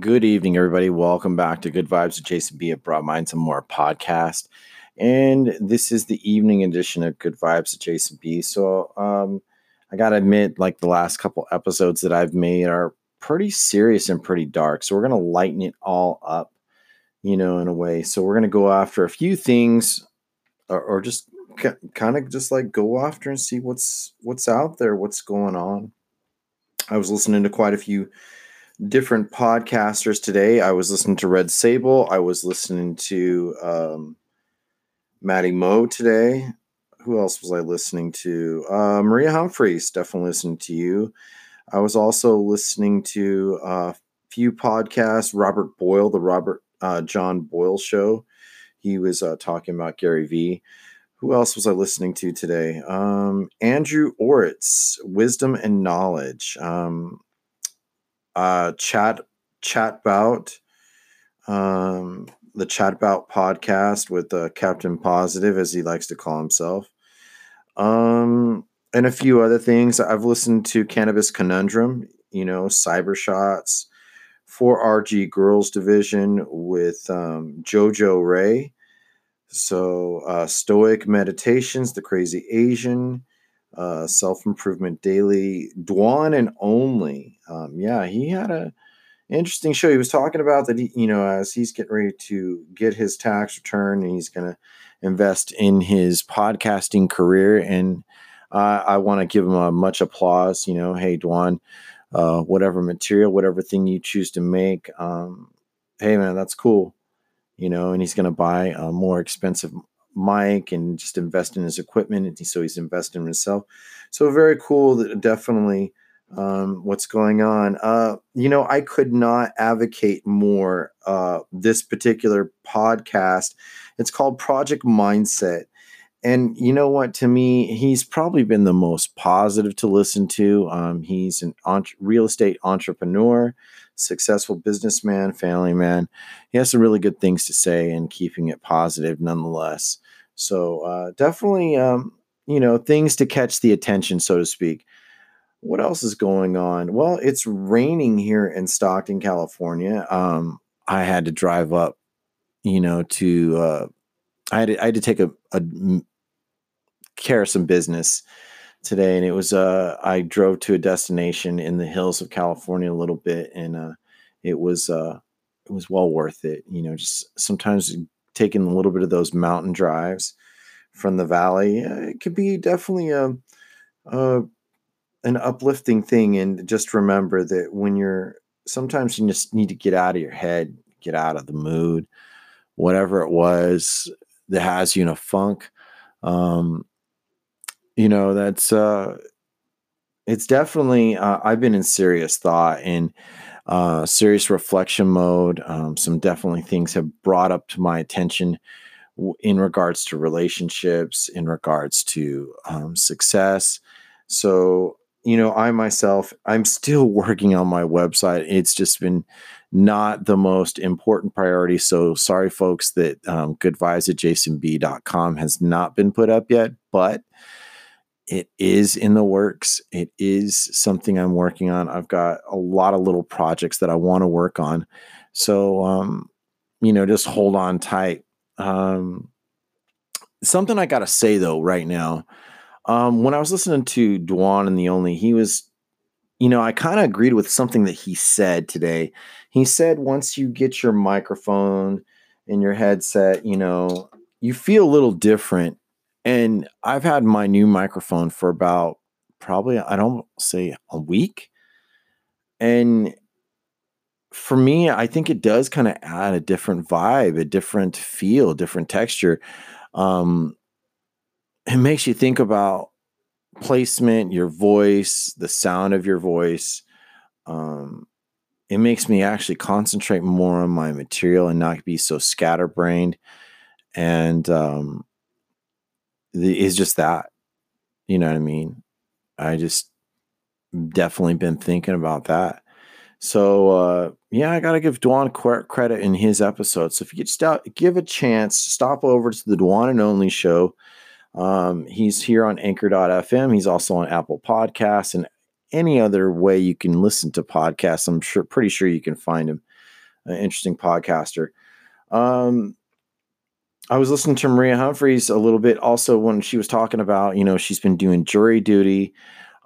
Good evening, everybody. Welcome back to Good Vibes with Jason B. at Broad Minds and More podcast. And this is the evening edition of Good Vibes with Jason B. So um, I got to admit, like the last couple episodes that I've made are pretty serious and pretty dark. So we're going to lighten it all up, you know, in a way. So we're going to go after a few things or, or just kind of just like go after and see what's what's out there, what's going on. I was listening to quite a few different podcasters today. I was listening to Red Sable. I was listening to um, Maddie Moe today. Who else was I listening to? Uh, Maria Humphreys, definitely listening to you. I was also listening to a uh, few podcasts. Robert Boyle, the Robert uh, John Boyle Show. He was uh, talking about Gary Vee. Who else was I listening to today? Um, Andrew Oritz, Wisdom and Knowledge. Um, uh, chat chat bout um, the chat bout podcast with uh, Captain Positive, as he likes to call himself, um, and a few other things. I've listened to Cannabis Conundrum, you know, Cyber Shots, 4RG Girls Division with um, Jojo Ray. So, uh, Stoic Meditations, The Crazy Asian, uh, Self Improvement Daily, Dwan and Only. Um, yeah, he had a interesting show. He was talking about that, he, you know, as he's getting ready to get his tax return and he's going to invest in his podcasting career. And uh, I want to give him a much applause. You know, hey, Dwan, uh, whatever material, whatever thing you choose to make, um, hey, man, that's cool. You know, and he's going to buy a more expensive mic and just invest in his equipment. And so he's investing in himself. So very cool. That definitely um, what's going on. Uh, you know, I could not advocate more uh, this particular podcast. It's called Project Mindset. And you know what? To me, he's probably been the most positive to listen to. Um, he's an entre- real estate entrepreneur, successful businessman, family man. He has some really good things to say and keeping it positive nonetheless. So uh, definitely, um, you know, things to catch the attention, so to speak. What else is going on? Well, it's raining here in Stockton, California. Um, I had to drive up, you know, to uh, I had to, I had to take a, a care of some business today, and it was uh, I drove to a destination in the hills of California a little bit, and uh, it was uh, it was well worth it. You know, just sometimes taking a little bit of those mountain drives from the valley, it could be definitely a, a an uplifting thing. And just remember that when you're sometimes you just need to get out of your head, get out of the mood, whatever it was that has you in a funk. Um, you know, that's uh, it's definitely uh, I've been in serious thought and uh, serious reflection mode. Um, some definitely things have brought up to my attention in regards to relationships, in regards to um, success. So, you know, I myself, I'm still working on my website. It's just been not the most important priority. So sorry, folks, that um, good vibes at jasonb.com has not been put up yet, but it is in the works. It is something I'm working on. I've got a lot of little projects that I want to work on. So, um, you know, just hold on tight. Um, something I got to say though, right now, um, when I was listening to Dwan and the Only, he was, you know, I kind of agreed with something that he said today. He said once you get your microphone and your headset, you know, you feel a little different and I've had my new microphone for about probably, I don't say a week. And for me, I think it does kind of add a different vibe, a different feel, different texture. Um, it makes you think about placement, your voice, the sound of your voice. Um, it makes me actually concentrate more on my material and not be so scatterbrained. And um, is just that. You know what I mean? I just definitely been thinking about that. So uh, yeah, I gotta give Dwan credit in his episode. So if you could stop, give a chance, stop over to the Dwan and Only show. Um, he's here on Anchor.fm. He's also on Apple Podcasts and any other way you can listen to podcasts. I'm sure, pretty sure you can find him. an interesting podcaster. Um, I was listening to Maria Humphreys a little bit also when she was talking about, you know, she's been doing jury duty.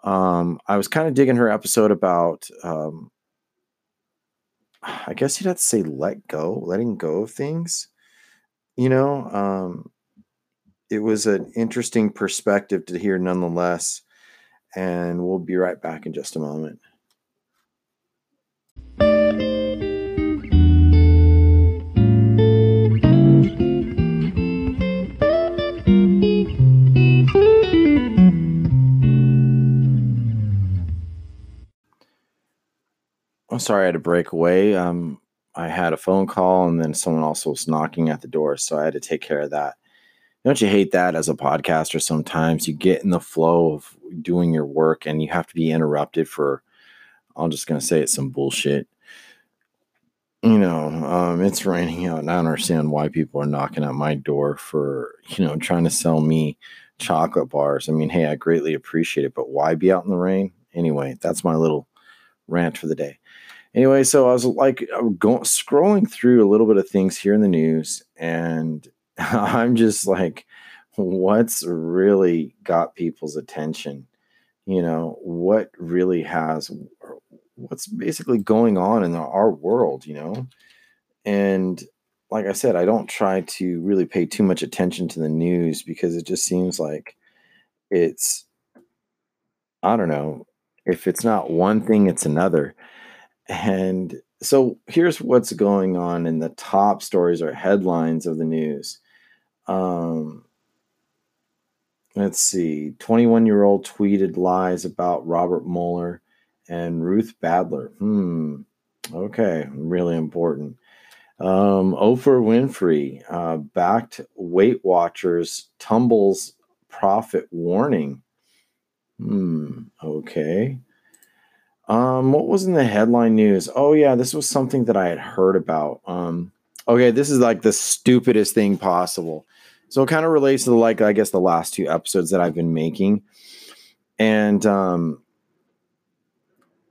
Um, I was kind of digging her episode about, um, I guess you'd have to say let go, letting go of things. You know, um, it was an interesting perspective to hear nonetheless. And we'll be right back in just a moment. I'm sorry I had to break away. Um, I had a phone call and then someone also was knocking at the door, so I had to take care of that. Don't you hate that as a podcaster? Sometimes you get in the flow of doing your work and you have to be interrupted for, I'm just going to say it's some bullshit. You know, um, it's raining out and I don't understand why people are knocking at my door for, you know, trying to sell me chocolate bars. I mean, hey, I greatly appreciate it, but why be out in the rain? Anyway, that's my little rant for the day anyway, so I was like uh, going scrolling through a little bit of things here in the news, and I'm just like, what's really got people's attention? You know, what really has what's basically going on in our world, you know? And like I said, I don't try to really pay too much attention to the news because it just seems like it's I don't know, if it's not one thing, it's another. And so here's what's going on in the top stories or headlines of the news. Um, let's see 21 year old tweeted lies about Robert Mueller and Ruth Bader. Hmm. Okay. Really important. Um, Oprah Winfrey uh, backed Weight Watchers tumbles profit warning. Hmm. Okay. Um, what was in the headline news? Oh yeah, this was something that I had heard about. Um, okay, this is like the stupidest thing possible. So it kind of relates to the, like I guess the last two episodes that I've been making, and um,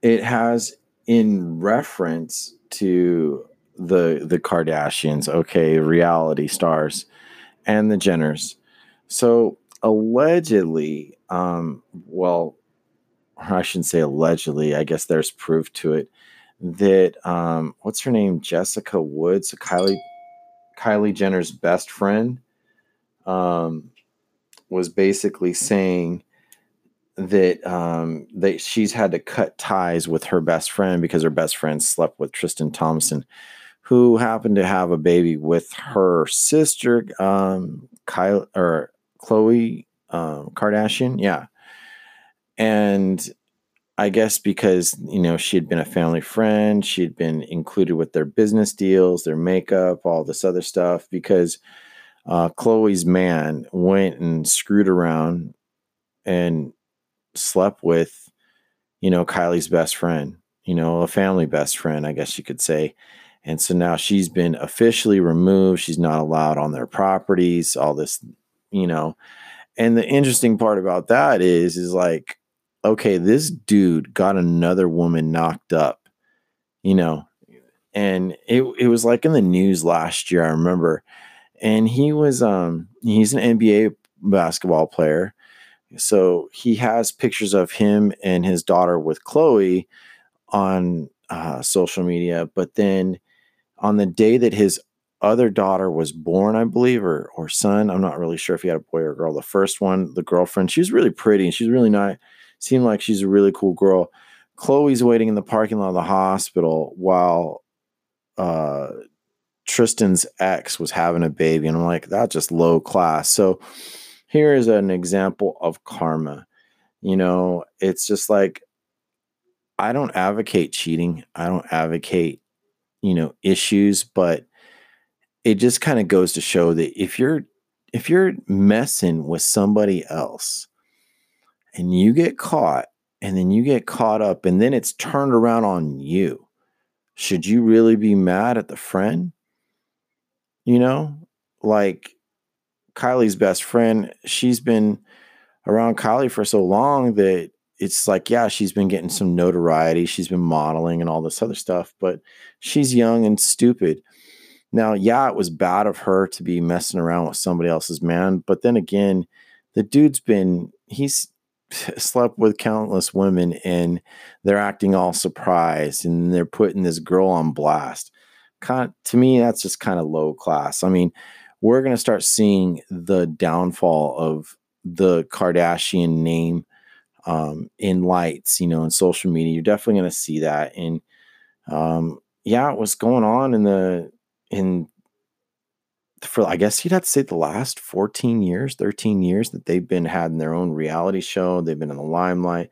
it has in reference to the the Kardashians, okay, reality stars, and the Jenners. So allegedly, um, well, I shouldn't say allegedly, I guess there's proof to it that um, what's her name, Jessica Woods, Kylie Kylie Jenner's best friend, um, was basically saying that um, that she's had to cut ties with her best friend because her best friend slept with Tristan Thompson, who happened to have a baby with her sister, um, Kyle or Khloe um, Kardashian. Yeah, and I guess because, you know, she had been a family friend, she had been included with their business deals, their makeup, all this other stuff, because uh, Khloe's man went and screwed around and slept with, you know, Kylie's best friend, you know, a family best friend, I guess you could say. And so now she's been officially removed. She's not allowed on their properties, all this, you know. And the interesting part about that is, is like, okay, this dude got another woman knocked up, you know, and it it was like in the news last year, I remember. And he was um he's an NBA basketball player. So he has pictures of him and his daughter with Khloe on uh, social media, but then on the day that his other daughter was born, I believe, or or son. I'm not really sure if he had a boy or a girl. The first one, the girlfriend, she was really pretty and she's really not seemed like she's a really cool girl. Khloe's waiting in the parking lot of the hospital while uh, Tristan's ex was having a baby. And I'm like, that's just low class. So here is an example of karma. You know, it's just like, I don't advocate cheating. I don't advocate, you know, issues, but it just kind of goes to show that if you're if you're messing with somebody else, and you get caught and then you get caught up and then it's turned around on you. Should you really be mad at the friend? You know, like Kylie's best friend, she's been around Kylie for so long that it's like, yeah, she's been getting some notoriety. She's been modeling and all this other stuff, but she's young and stupid. Now, yeah, it was bad of her to be messing around with somebody else's man, but then again, the dude's been he's slept with countless women and they're acting all surprised and they're putting this girl on blast. Kind to me, that's just kind of low class. I mean, we're going to start seeing the downfall of the Kardashian name um, in lights, you know, in social media. You're definitely going to see that. And um, yeah, what's going on in the in for I guess you'd have to say the last 14 years, 13 years that they've been had in their own reality show. They've been in the limelight,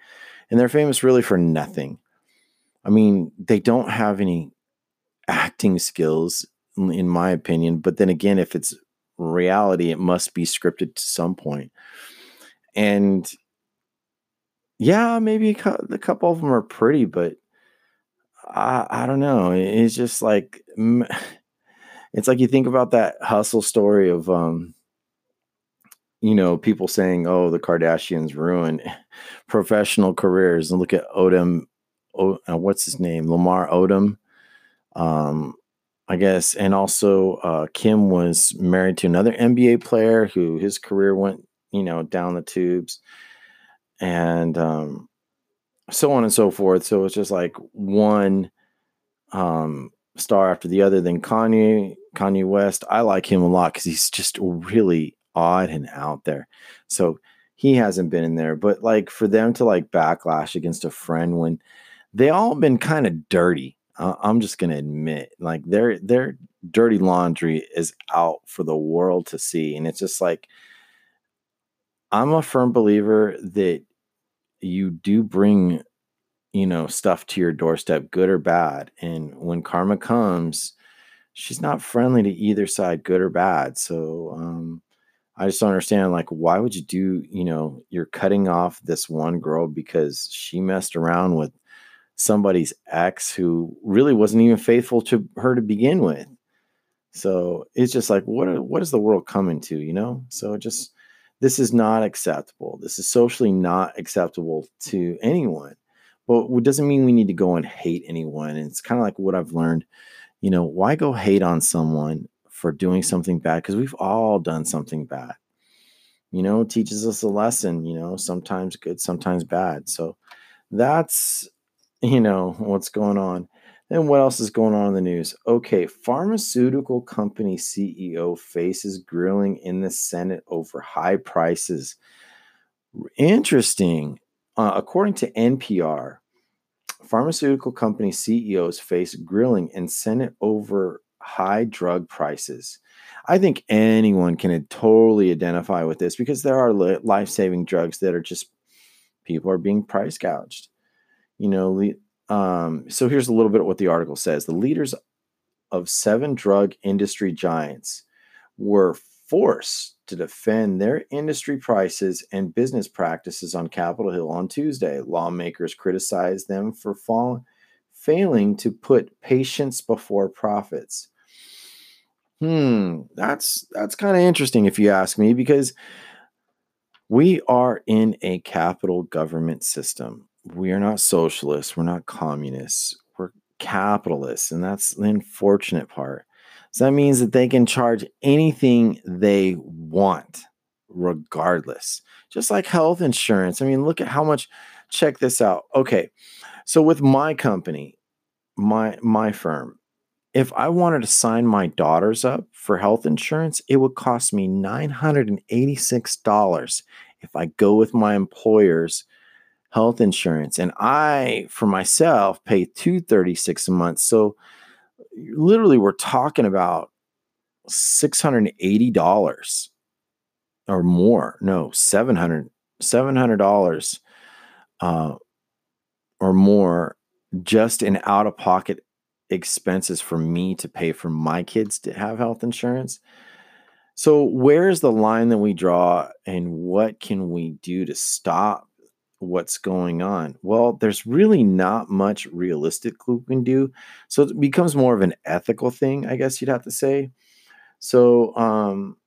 and they're famous really for nothing. I mean, they don't have any acting skills, in my opinion. But then again, if it's reality, it must be scripted to some point. And yeah, maybe a couple of them are pretty, but I, I don't know. It's just like it's like you think about that hustle story of um you know people saying oh the kardashians ruin professional careers. And look at odom o, uh, what's his name? Lamar odom um i guess and also uh kim was married to another nba player who his career went you know down the tubes. And um so on and so forth. So it's just like one um star after the other. Then kanye Kanye West, I like him a lot because he's just really odd and out there. So he hasn't been in there. But like for them to like backlash against a friend when they all been kind of dirty. Uh, I'm just gonna admit, like their their dirty laundry is out for the world to see, and it's just like I'm a firm believer that you do bring, you know, stuff to your doorstep, good or bad, and when karma comes, she's not friendly to either side, good or bad. So um, I just don't understand. Like, why would you do? You know, you're cutting off this one girl because she messed around with somebody's ex who really wasn't even faithful to her to begin with. So it's just like, what what is the world coming to? You know? So just this is not acceptable. This is socially not acceptable to anyone. But it doesn't mean we need to go and hate anyone. And it's kind of like what I've learned you know, why go hate on someone for doing something bad? Because we've all done something bad. You know, teaches us a lesson, you know, sometimes good, sometimes bad. So that's, you know, what's going on. Then what else is going on in the news? Okay, pharmaceutical company CEO faces grilling in the Senate over high prices. Interesting. Uh, according to NPR, Pharmaceutical company CEOs face grilling in Senate over high drug prices. I think anyone can totally identify with this because there are life saving drugs that are just people are being price gouged. You know, um, so here's a little bit of what the article says. The leaders of seven drug industry giants were forced to defend their industry prices and business practices on Capitol Hill on Tuesday. Lawmakers criticized them for fall, failing to put patients before profits. Hmm, that's that's kind of interesting if you ask me because we are in a capital government system. We are not socialists, we're not communists, we're capitalists, and that's the unfortunate part. So that means that they can charge anything they want, regardless. Just like health insurance. I mean, look at how much. Check this out. Okay. So with my company, my my firm, if I wanted to sign my daughters up for health insurance, it would cost me $986 if I go with my employer's health insurance. And I, for myself, pay 236 a month. So literally we're talking about $680 or more. No, 700 $700 uh, or more just in out of pocket expenses for me to pay for my kids to have health insurance. So, where's the line that we draw, and what can we do to stop what's going on? Well, there's really not much realistic we can do. So it becomes more of an ethical thing, I guess you'd have to say. So, um,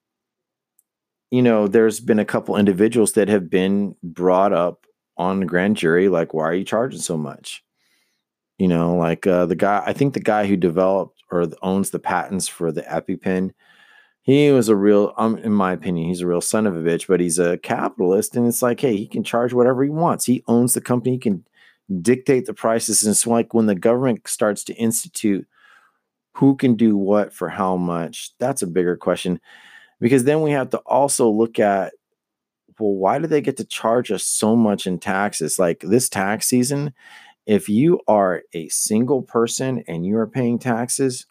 you know, there's been a couple individuals that have been brought up on the grand jury, like, why are you charging so much? You know, like uh, the guy, I think the guy who developed or owns the patents for the EpiPen, he was a real, um, in my opinion, he's a real son of a bitch, but he's a capitalist. And it's like, hey, he can charge whatever he wants. He owns the company, he can dictate the prices. And it's like when the government starts to institute who can do what for how much, that's a bigger question. Because then we have to also look at well, why do they get to charge us so much in taxes? Like this tax season, if you are a single person and you are paying taxes,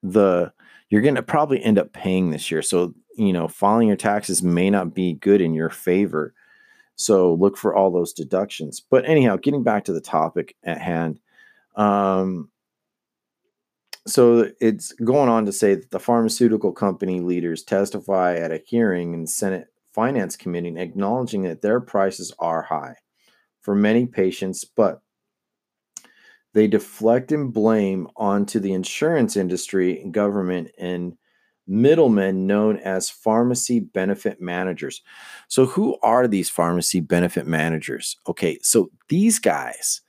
the you're going to probably end up paying this year. So, you know, filing your taxes may not be good in your favor. So, look for all those deductions. But anyhow, getting back to the topic at hand. Um, so it's going on to say that the pharmaceutical company leaders testify at a hearing in Senate Finance Committee acknowledging that their prices are high for many patients, but they deflect and blame onto the insurance industry, government, and middlemen known as pharmacy benefit managers. So, who are these pharmacy benefit managers? Okay, so these guys,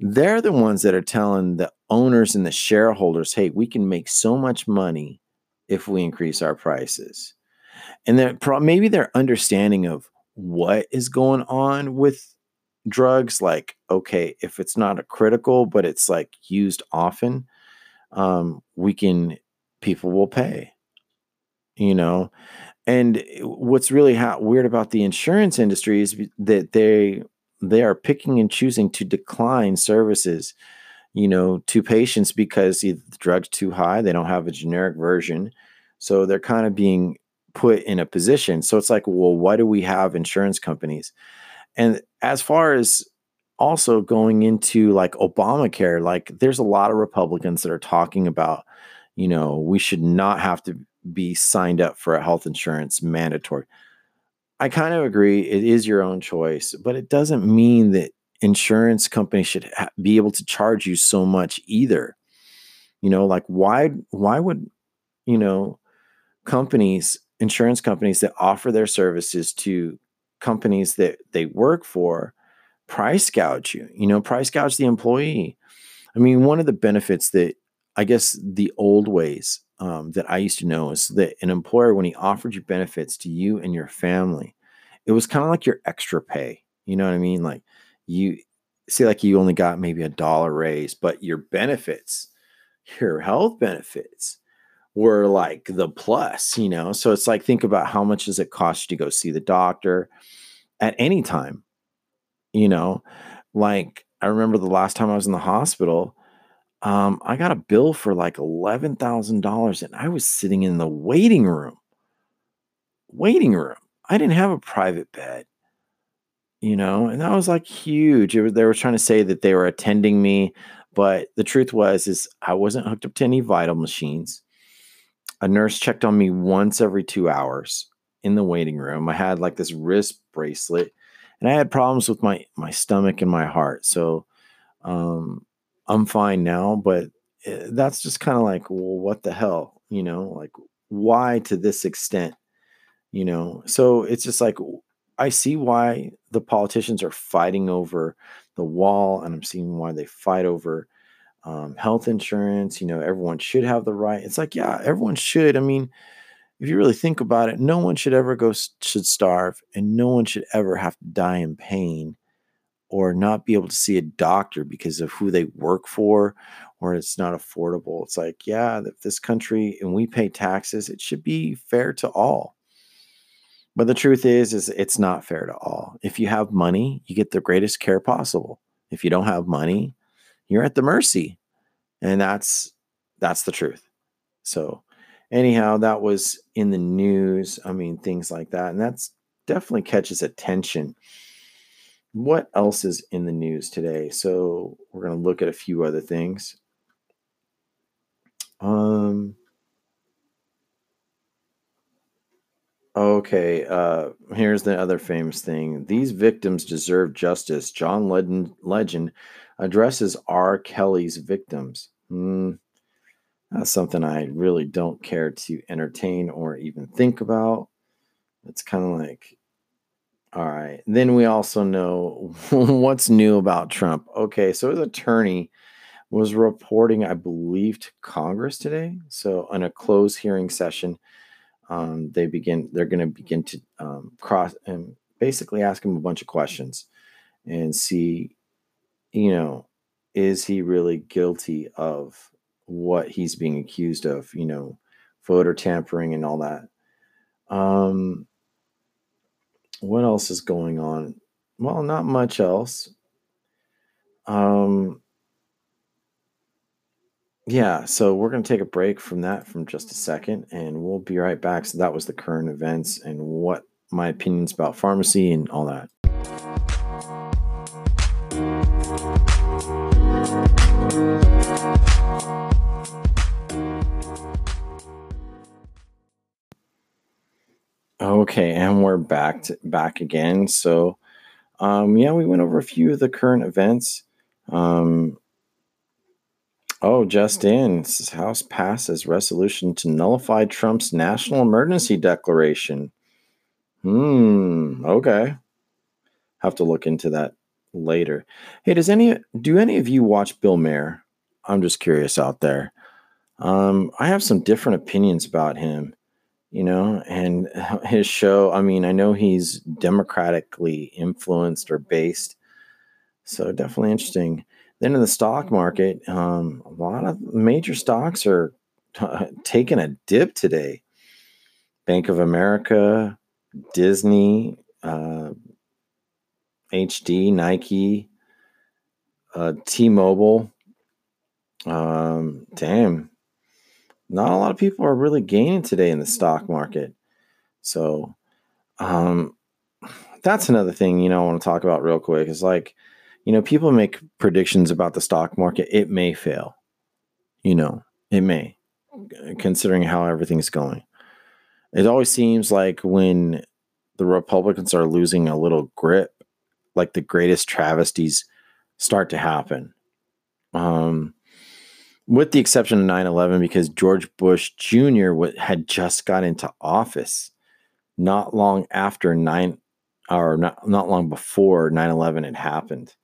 they're the ones that are telling the owners and the shareholders, hey, we can make so much money if we increase our prices and then maybe their understanding of what is going on with drugs like okay if it's not a critical but it's like used often um we can people will pay you know and what's really ha- weird about the insurance industry is that they they are picking and choosing to decline services you know to patients because either the drug's too high they don't have a generic version so they're kind of being put in a position. So it's like, well, why do we have insurance companies? And as far as also going into like Obamacare, like there's a lot of Republicans that are talking about, you know, we should not have to be signed up for a health insurance mandatory. I kind of agree. It is your own choice, but it doesn't mean that insurance companies should ha- be able to charge you so much either. You know, like why why would you know companies insurance companies that offer their services to companies that they work for price gouge you, you know, price gouge the employee. I mean, one of the benefits that I guess the old ways um, that I used to know is that an employer, when he offered you benefits to you and your family, it was kind of like your extra pay. You know what I mean? Like you say, like you only got maybe a dollar raise, but your benefits, your health benefits, were like the plus, you know. So it's like think about how much does it cost you to go see the doctor at any time, you know. Like I remember the last time I was in the hospital, um, I got a bill for like eleven thousand dollars, and I was sitting in the waiting room. Waiting room. I didn't have a private bed, you know, and that was like huge. Was, they were trying to say that they were attending me, but the truth was is I wasn't hooked up to any vital machines a nurse checked on me once every two hours in the waiting room. I had like this wrist bracelet, and I had problems with my my stomach and my heart. So um, I'm fine now, but eh, that's just kind of like, well, what the hell, you know? Like, why to this extent, you know? So it's just like I see why the politicians are fighting over the wall, and I'm seeing why they fight over um, health insurance. You know, everyone should have the right. It's like, yeah, everyone should. I mean, if you really think about it, no one should ever go should starve, and no one should ever have to die in pain or not be able to see a doctor because of who they work for or it's not affordable. It's like, yeah, this country and we pay taxes, it should be fair to all. But the truth is, is it's not fair to all. If you have money, you get the greatest care possible. If you don't have money, you're at the mercy. And that's that's the truth. So anyhow, that was in the news. I mean, things like that. And that's definitely catches attention. What else is in the news today? So we're going to look at a few other things. Um Okay, uh, here's the other famous thing. These victims deserve justice. John Legend, Legend addresses R. Kelly's victims. Mm, that's something I really don't care to entertain or even think about. It's kind of like, All right. Then we also know what's new about Trump. Okay, so his attorney was reporting, I believe, to Congress today. So in a closed hearing session, um, they begin. They're going to begin to um, cross and basically ask him a bunch of questions and see, you know, is he really guilty of what he's being accused of? You know, voter tampering and all that. Um, what else is going on? Well, not much else. Um, yeah, so we're going to take a break from that from just a second and we'll be right back. So that was the current events and what my opinions about pharmacy and all that. Okay, and we're back to, back again. So, um, yeah, we went over a few of the current events. Um, oh, just in, House passes resolution to nullify Trump's national emergency declaration. Hmm. Okay, have to look into that later. Hey, does any do any of you watch Bill Maher? I'm just curious out there. Um, I have some different opinions about him you know, and his show. I mean, I know he's democratically influenced or based, so definitely interesting. Then in the stock market, um, a lot of major stocks are t- taking a dip today. Bank of America, Disney, uh, HD, Nike, uh, T-Mobile. Um, damn, not a lot of people are really gaining today in the stock market. So, um, that's another thing, you know, I want to talk about real quick is like, you know, people make predictions about the stock market. It may fail, you know, it may, considering how everything's going. It always seems like when the Republicans are losing a little grip, like the greatest travesties start to happen. Um, with the exception of 9 11, because George Bush Jr. had just got into office not long after 9 or not, not long before 9 11 had happened.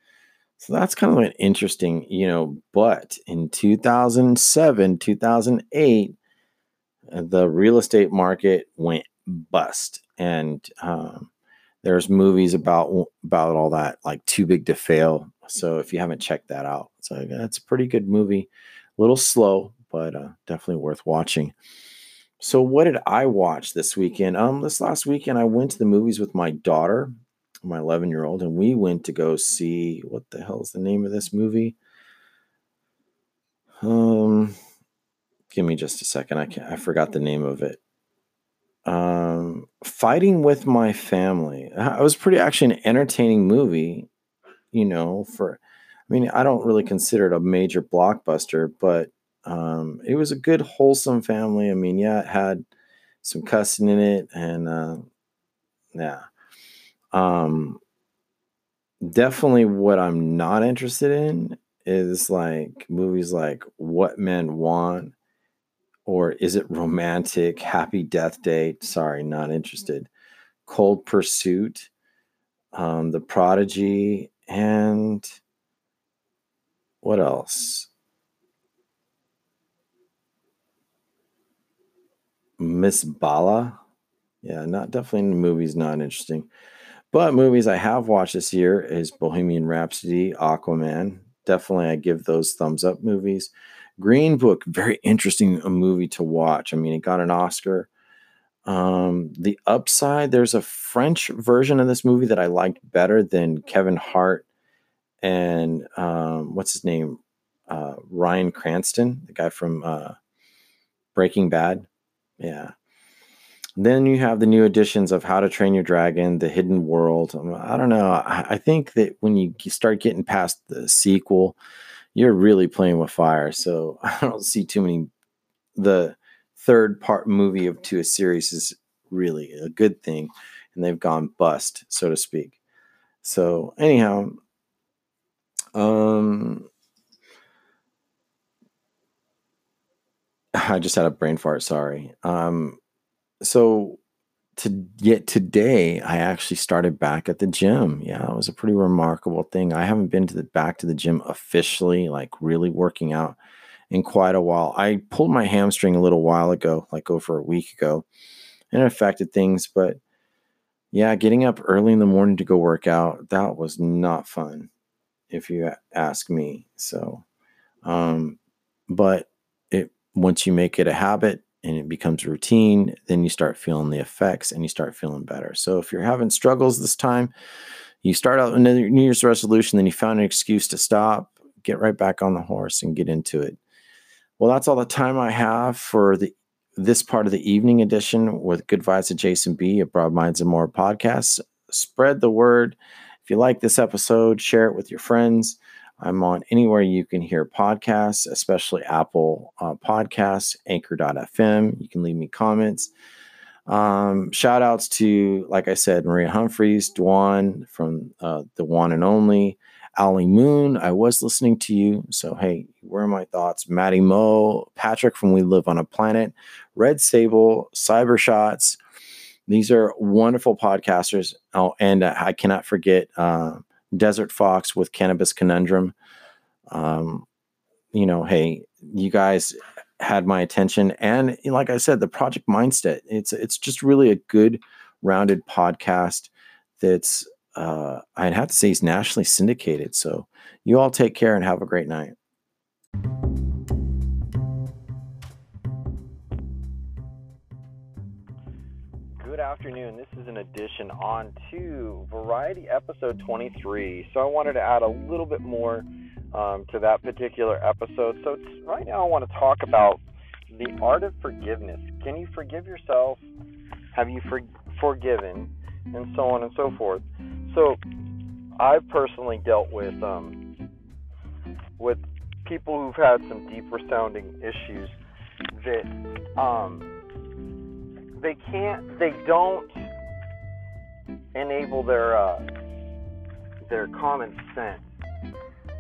So that's kind of an interesting, you know, but in 2007, 2008, uh, the real estate market went bust. And um, there's movies about about all that, like Too Big to Fail. So if you haven't checked that out, so that's a pretty good movie a little slow, but uh, definitely worth watching. So, what did I watch this weekend? Um, this last weekend, I went to the movies with my daughter, my 11 year old, and we went to go see what the hell is the name of this movie? Um, give me just a second. I can't, I forgot the name of it. Um, Fighting with My Family. I was pretty actually an entertaining movie, you know, for I mean, I don't really consider it a major blockbuster, but um, it was a good, wholesome family. I mean, yeah, it had some cussing in it, and uh, yeah, um, definitely what I'm not interested in is like movies like What Men Want or Is It Romantic? Happy Death Date. Sorry, not interested. Cold Pursuit, um, The Prodigy, and what else? Miss Bala. Yeah, not definitely movies, not interesting. But movies I have watched this year is Bohemian Rhapsody, Aquaman. Definitely, I give those thumbs up movies. Green Book, very interesting a movie to watch. I mean, it got an Oscar. Um, the Upside, there's a French version of this movie that I liked better than Kevin Hart and um, what's his name? Uh, Bryan Cranston, the guy from uh, Breaking Bad. Yeah. Then you have the new editions of How to Train Your Dragon, The Hidden World. Um, I don't know. I, think that when you start getting past the sequel, you're really playing with fire. So I don't see too many. The third part movie of to a series is really a good thing, and they've gone bust, so to speak. So anyhow, um, I just had a brain fart. Sorry. Um, so to yet today I actually started back at the gym. Yeah, it was a pretty remarkable thing. I haven't been to the back to the gym officially, like really working out in quite a while. I pulled my hamstring a little while ago, like over a week ago, and it affected things. But yeah, getting up early in the morning to go work out, that was not fun, if you ask me. So, um, but it once you make it a habit and it becomes routine, then you start feeling the effects and you start feeling better. So if you're having struggles this time, you start out another New Year's resolution, then you found an excuse to stop, get right back on the horse and get into it. Well, that's all the time I have for the this part of the evening edition with Good Vibes to Jason B at Broad Minds and More podcasts. Spread the word. If you like this episode, share it with your friends. I'm on anywhere you can hear podcasts, especially Apple uh, Podcasts, Anchor.fm. You can leave me comments. Um, shout outs to, like I said, Maria Humphreys, Dwan from uh, The One and Only, Ali Moon, I was listening to you. So, hey, where are my thoughts? Maddie Moe, Patrick from We Live on a Planet, Red Sable, Cyber Shots. These are wonderful podcasters. Oh, and I cannot forget uh, Desert Fox with Cannabis Conundrum. Um, you know, hey, you guys had my attention, and like I said, the Project Mindset. It's it's just really a good, rounded podcast that's uh, I'd have to say is nationally syndicated. So you all take care and have a great night. Afternoon. This is an addition on to Variety episode 23. So I wanted to add a little bit more um, to that particular episode. So right now I want to talk about the art of forgiveness. Can you forgive yourself? Have you for- forgiven? And so on and so forth. So, I've personally dealt with um, with people who've had some deeper sounding issues that um, they can't, they don't enable their uh, their common sense,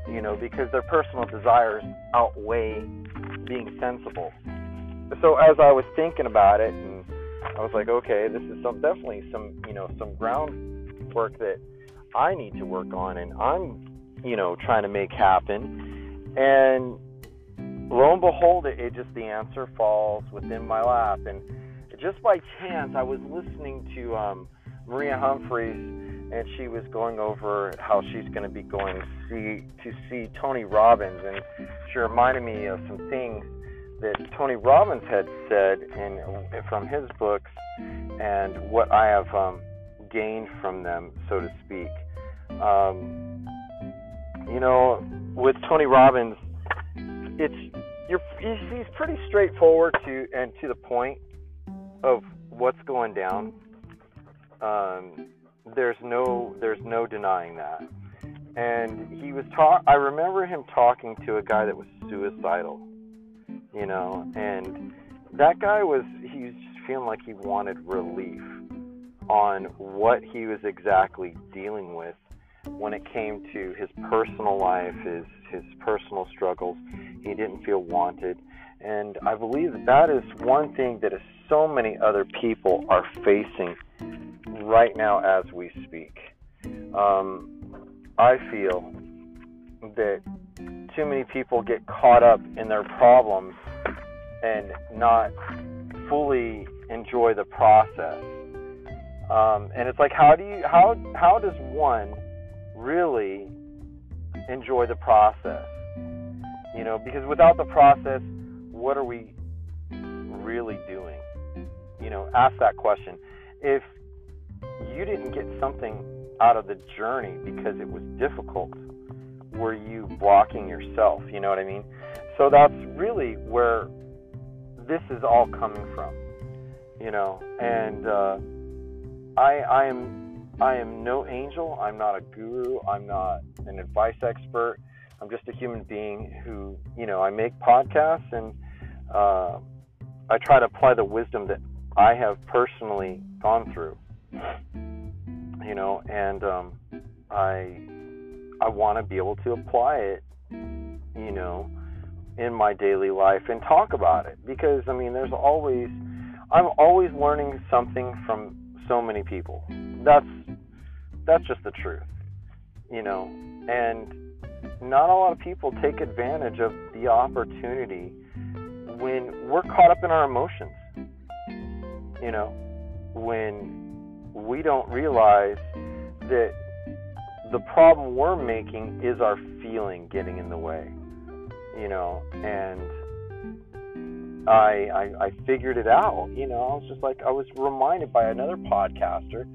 you know, because their personal desires outweigh being sensible. So as I was thinking about it, and I was like, okay, this is some definitely some you know some ground work that I need to work on and I'm, you know, trying to make happen. And lo and behold, it, it just the answer falls within my lap. And just by chance, I was listening to um, Maria Humphreys, and she was going over how she's going to be going to see to see Tony Robbins, and she reminded me of some things that Tony Robbins had said in from his books, and what I have um, gained from them, so to speak. Um, you know, with Tony Robbins, it's you're he's pretty straightforward to and to the point of what's going down. Um, there's no there's no denying that. And he was talk. I remember him talking to a guy that was suicidal. You know, and that guy was he was just feeling like he wanted relief on what he was exactly dealing with when it came to his personal life, his his personal struggles. He didn't feel wanted, and I believe that, that is one thing that is so many other people are facing right now as we speak. Um, I feel that too many people get caught up in their problems and not fully enjoy the process um, and it's like, how do you how how does one really enjoy the process? You know, because without the process, what are we really doing? You know, ask that question. If you didn't get something out of the journey because it was difficult, were you blocking yourself? You know what I mean? So that's really where this is all coming from. You know, and uh, I, I am I am no angel. I'm not a guru. I'm not an advice expert. I'm just a human being who, you know, I make podcasts and uh, I try to apply the wisdom that I have personally gone through. You know, and um, I I want to be able to apply it, you know, in my daily life and talk about it because I mean, there's always I'm always learning something from so many people. That's that's just the truth, you know. And not a lot of people take advantage of the opportunity when we're caught up in our emotions. You know, when we don't realize that the problem we're making is our feeling getting in the way. You know, and I, I I figured it out. You know, I was just like I was reminded by another podcaster,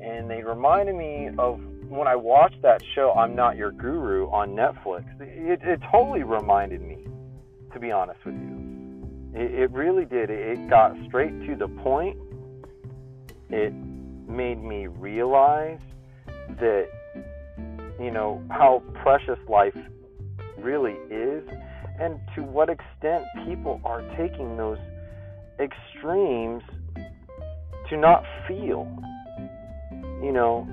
and they reminded me of when I watched that show, I'm Not Your Guru on Netflix. It, it totally reminded me, to be honest with you. It, it really did. It got straight to the point. It made me realize that you know how precious life really is and to what extent people are taking those extremes to not feel. You know,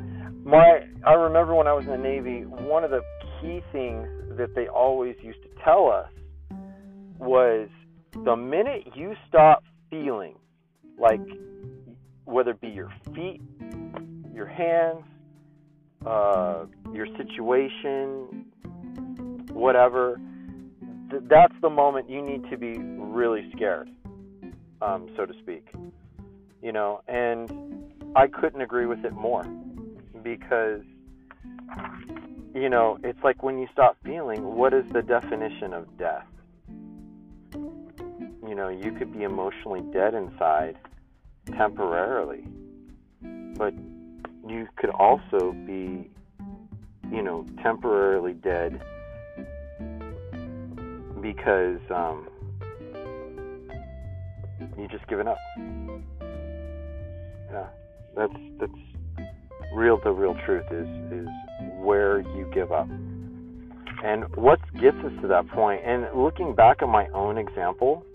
my I remember when I was in the Navy, one of the key things that they always used to tell us was the minute you stop feeling like whether it be your feet, your hands, uh, your situation, whatever, th- that's the moment you need to be really scared, um, so to speak. You know, and I couldn't agree with it more because, you know, it's like when you stop feeling, what is the definition of death? You know, you could be emotionally dead inside temporarily, but you could also be, you know, temporarily dead because um, you just given up. Yeah, that's that's real. The real truth is is where you give up, and what gets us to that point. And looking back at my own example,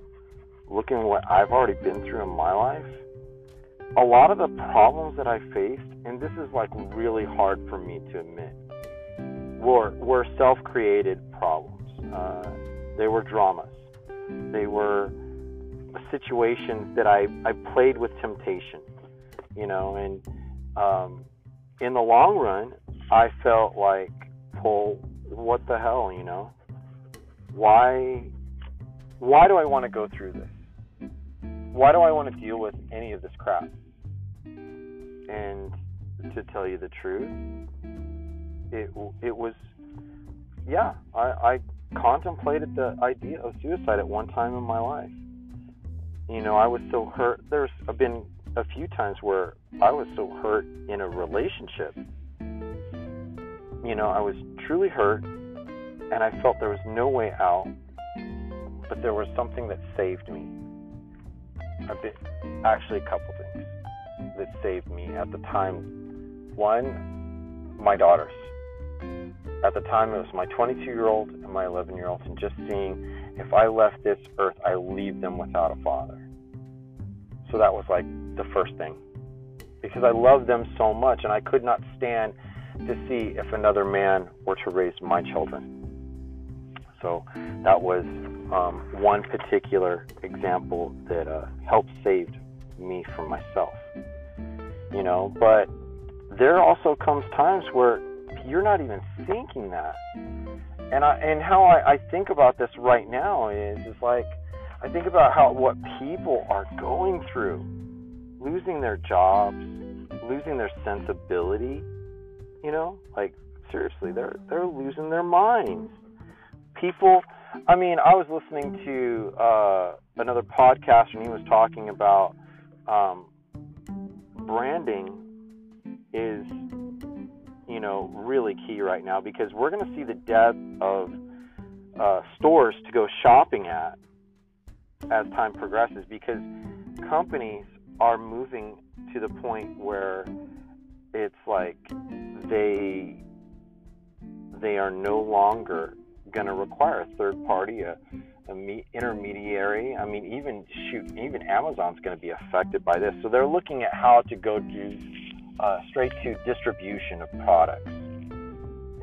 looking at what I've already been through in my life, a lot of the problems that I faced, and this is like really hard for me to admit, were were self-created problems. Uh, they were dramas. They were situations that I, I played with temptation, you know, and um, in the long run, I felt like, well, what the hell, you know? Why, why do I want to go through this? Why do I want to deal with any of this crap? And to tell you the truth, it it was, yeah, I, I contemplated the idea of suicide at one time in my life. You know, I was so hurt. There's been a few times where I was so hurt in a relationship. You know, I was truly hurt and I felt there was no way out, but there was something that saved me. Actually, a couple things that saved me at the time. One, my daughters at the time, it was my 22 year old and my 11 year old, and just seeing if I left this earth, I leave them without a father. So that was like the first thing. Because I loved them so much, and I could not stand to see if another man were to raise my children. So that was um, one particular example that uh, helped save me from myself. You know, but there also comes times where you're not even thinking that. And I and how I, I think about this right now is is like I think about how what people are going through, losing their jobs, losing their sensibility, you know, like seriously, they're they're losing their minds. People, I mean, I was listening to uh, another podcast and he was talking about um, branding is you know, really key right now because we're going to see the death of uh, stores to go shopping at as time progresses because companies are moving to the point where it's like they they are no longer going to require a third party a, a me, intermediary i mean even shoot even amazon's going to be affected by this so they're looking at how to go to uh, straight to distribution of products.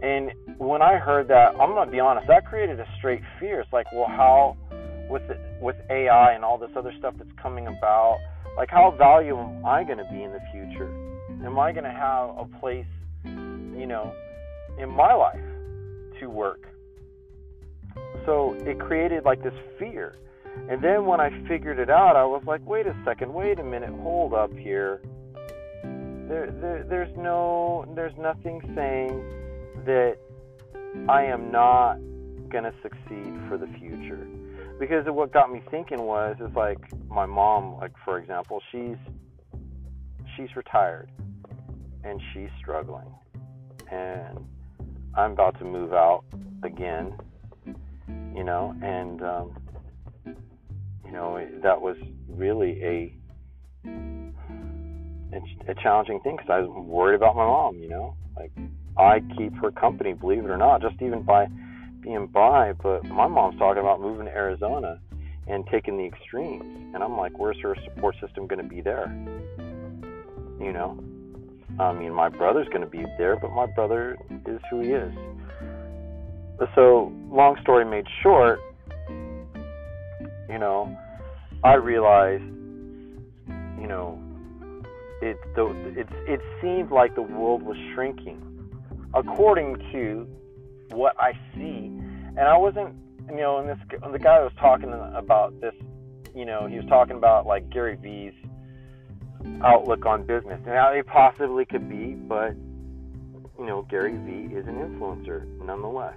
And when I heard that, I'm gonna be honest, that created a straight fear. It's like, well, how with with AI and all this other stuff that's coming about, like how valuable am I going to be in the future? Am I going to have a place, you know, in my life to work? So it created like this fear. And then when I figured it out, I was like, wait a second, wait a minute, hold up here. There, there, there's no, there's nothing saying that I am not gonna succeed for the future. Because what got me thinking was, is like my mom, like for example, she's, she's retired, and she's struggling, and I'm about to move out again, you know, and um, you know that was really a a challenging thing because I was worried about my mom, you know, like I keep her company, believe it or not, just even by being by. But my mom's talking about moving to Arizona and taking the extremes, and I'm like, where's her support system going to be there? You know, I mean, my brother's going to be there, but my brother is who he is. So, long story made short, you know, I realized, you know, it it it seemed like the world was shrinking, according to what I see, and I wasn't, you know, and this the guy was talking about this, you know, he was talking about like Gary Vee's outlook on business and how it possibly could be, but you know, Gary Vee is an influencer nonetheless.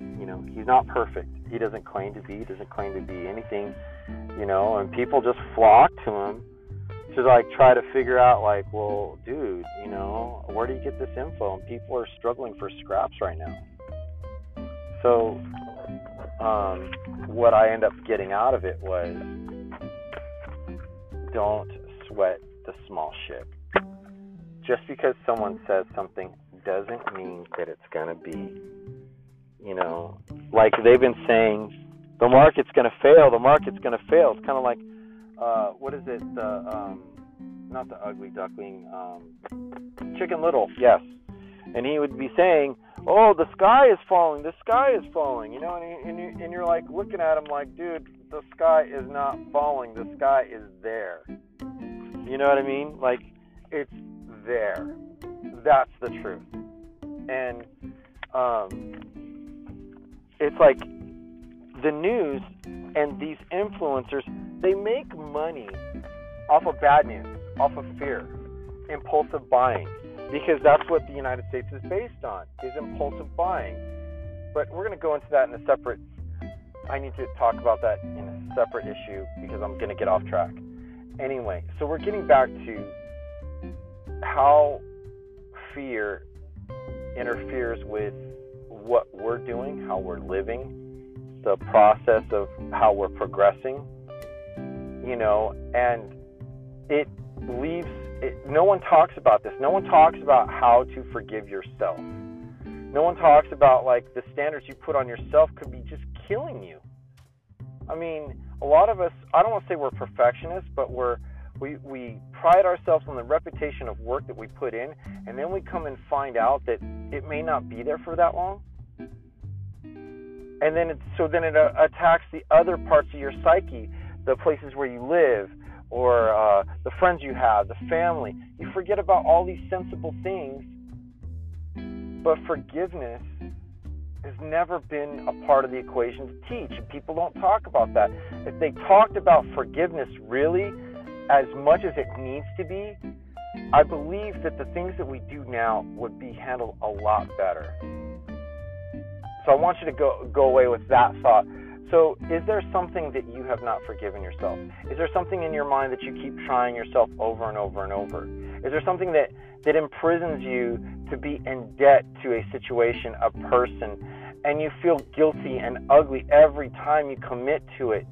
You know, he's not perfect. He doesn't claim to be. He doesn't claim to be anything. You know, and people just flock to him to like try to figure out like, well, dude, you know, where do you get this info? And people are struggling for scraps right now. So, um, what I end up getting out of it was don't sweat the small shit. Just because someone says something doesn't mean that it's to be, you know, like they've been saying, the market's going to fail, the market's going to fail. It's kind of like, uh, what is it? The, um, not the ugly duckling, um, Chicken Little, yes. And he would be saying, oh, the sky is falling, the sky is falling, you know, and, and, you, and you're like looking at him like, dude, the sky is not falling, the sky is there. You know what I mean? Like, it's there. That's the truth. And um, it's like the news and these influencers, they make money off of bad news, off of fear, impulsive buying because that's what the United States is based on is impulsive buying. But we're going to go into that in a separate. I need to talk about that in a separate issue because I'm going to get off track. Anyway, so we're getting back to how fear interferes with what we're doing, how we're living, the process of how we're progressing, you know, and it leaves it, no one talks about this. No one talks about how to forgive yourself. No one talks about like the standards you put on yourself could be just killing you. I mean, a lot of us, I don't want to say we're perfectionists, but we're we we pride ourselves on the reputation of work that we put in, and then we come and find out that it may not be there for that long. And then it, so then it uh, attacks the other parts of your psyche, the places where you live, or uh, the friends you have, the family. You forget about all these sensible things, but forgiveness has never been a part of the equation to teach, and people don't talk about that. If they talked about forgiveness really as much as it needs to be, I believe that the things that we do now would be handled a lot better. So I want you to go go away with that thought. So, is there something that you have not forgiven yourself? Is there something in your mind that you keep trying yourself over and over and over? Is there something that, that imprisons you to be in debt to a situation, a person, and you feel guilty and ugly every time you commit to it?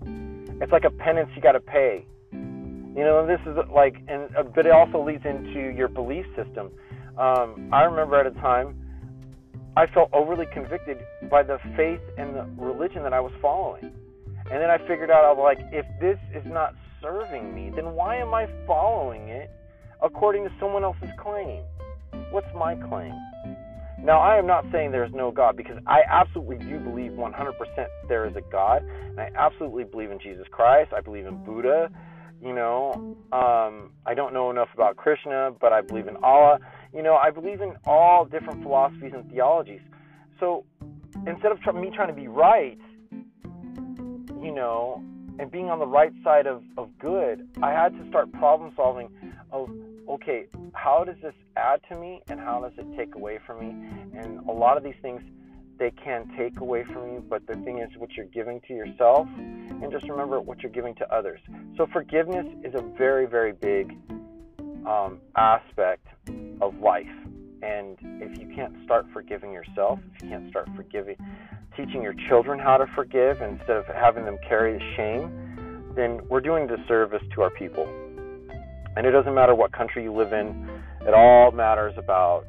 It's like a penance you got to pay. You know, this is like, and uh, but it also leads into your belief system. Um, I remember at a time I felt overly convicted by the faith and the religion that I was following. And then I figured out, I was like, if this is not serving me, then why am I following it according to someone else's claim? What's my claim? Now, I am not saying there's no God because I absolutely do believe 100% there is a God, and I absolutely believe in Jesus Christ. I believe in Buddha. You know, um, I don't know enough about Krishna, but I believe in Allah. You know, I believe in all different philosophies and theologies. So instead of me trying to be right, you know, and being on the right side of, of good, I had to start problem solving of okay, how does this add to me and how does it take away from me? And a lot of these things they can take away from you, but the thing is what you're giving to yourself and just remember what you're giving to others. So forgiveness is a very, very big um, aspect of life. And if you can't start forgiving yourself, if you can't start forgiving, teaching your children how to forgive instead of having them carry the shame, then we're doing disservice to our people. And it doesn't matter what country you live in, it all matters about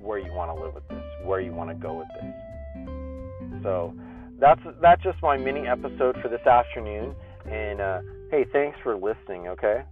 where you want to live with this, where you want to go with this. So that's that's just my mini episode for this afternoon. And uh, hey, thanks for listening. Okay.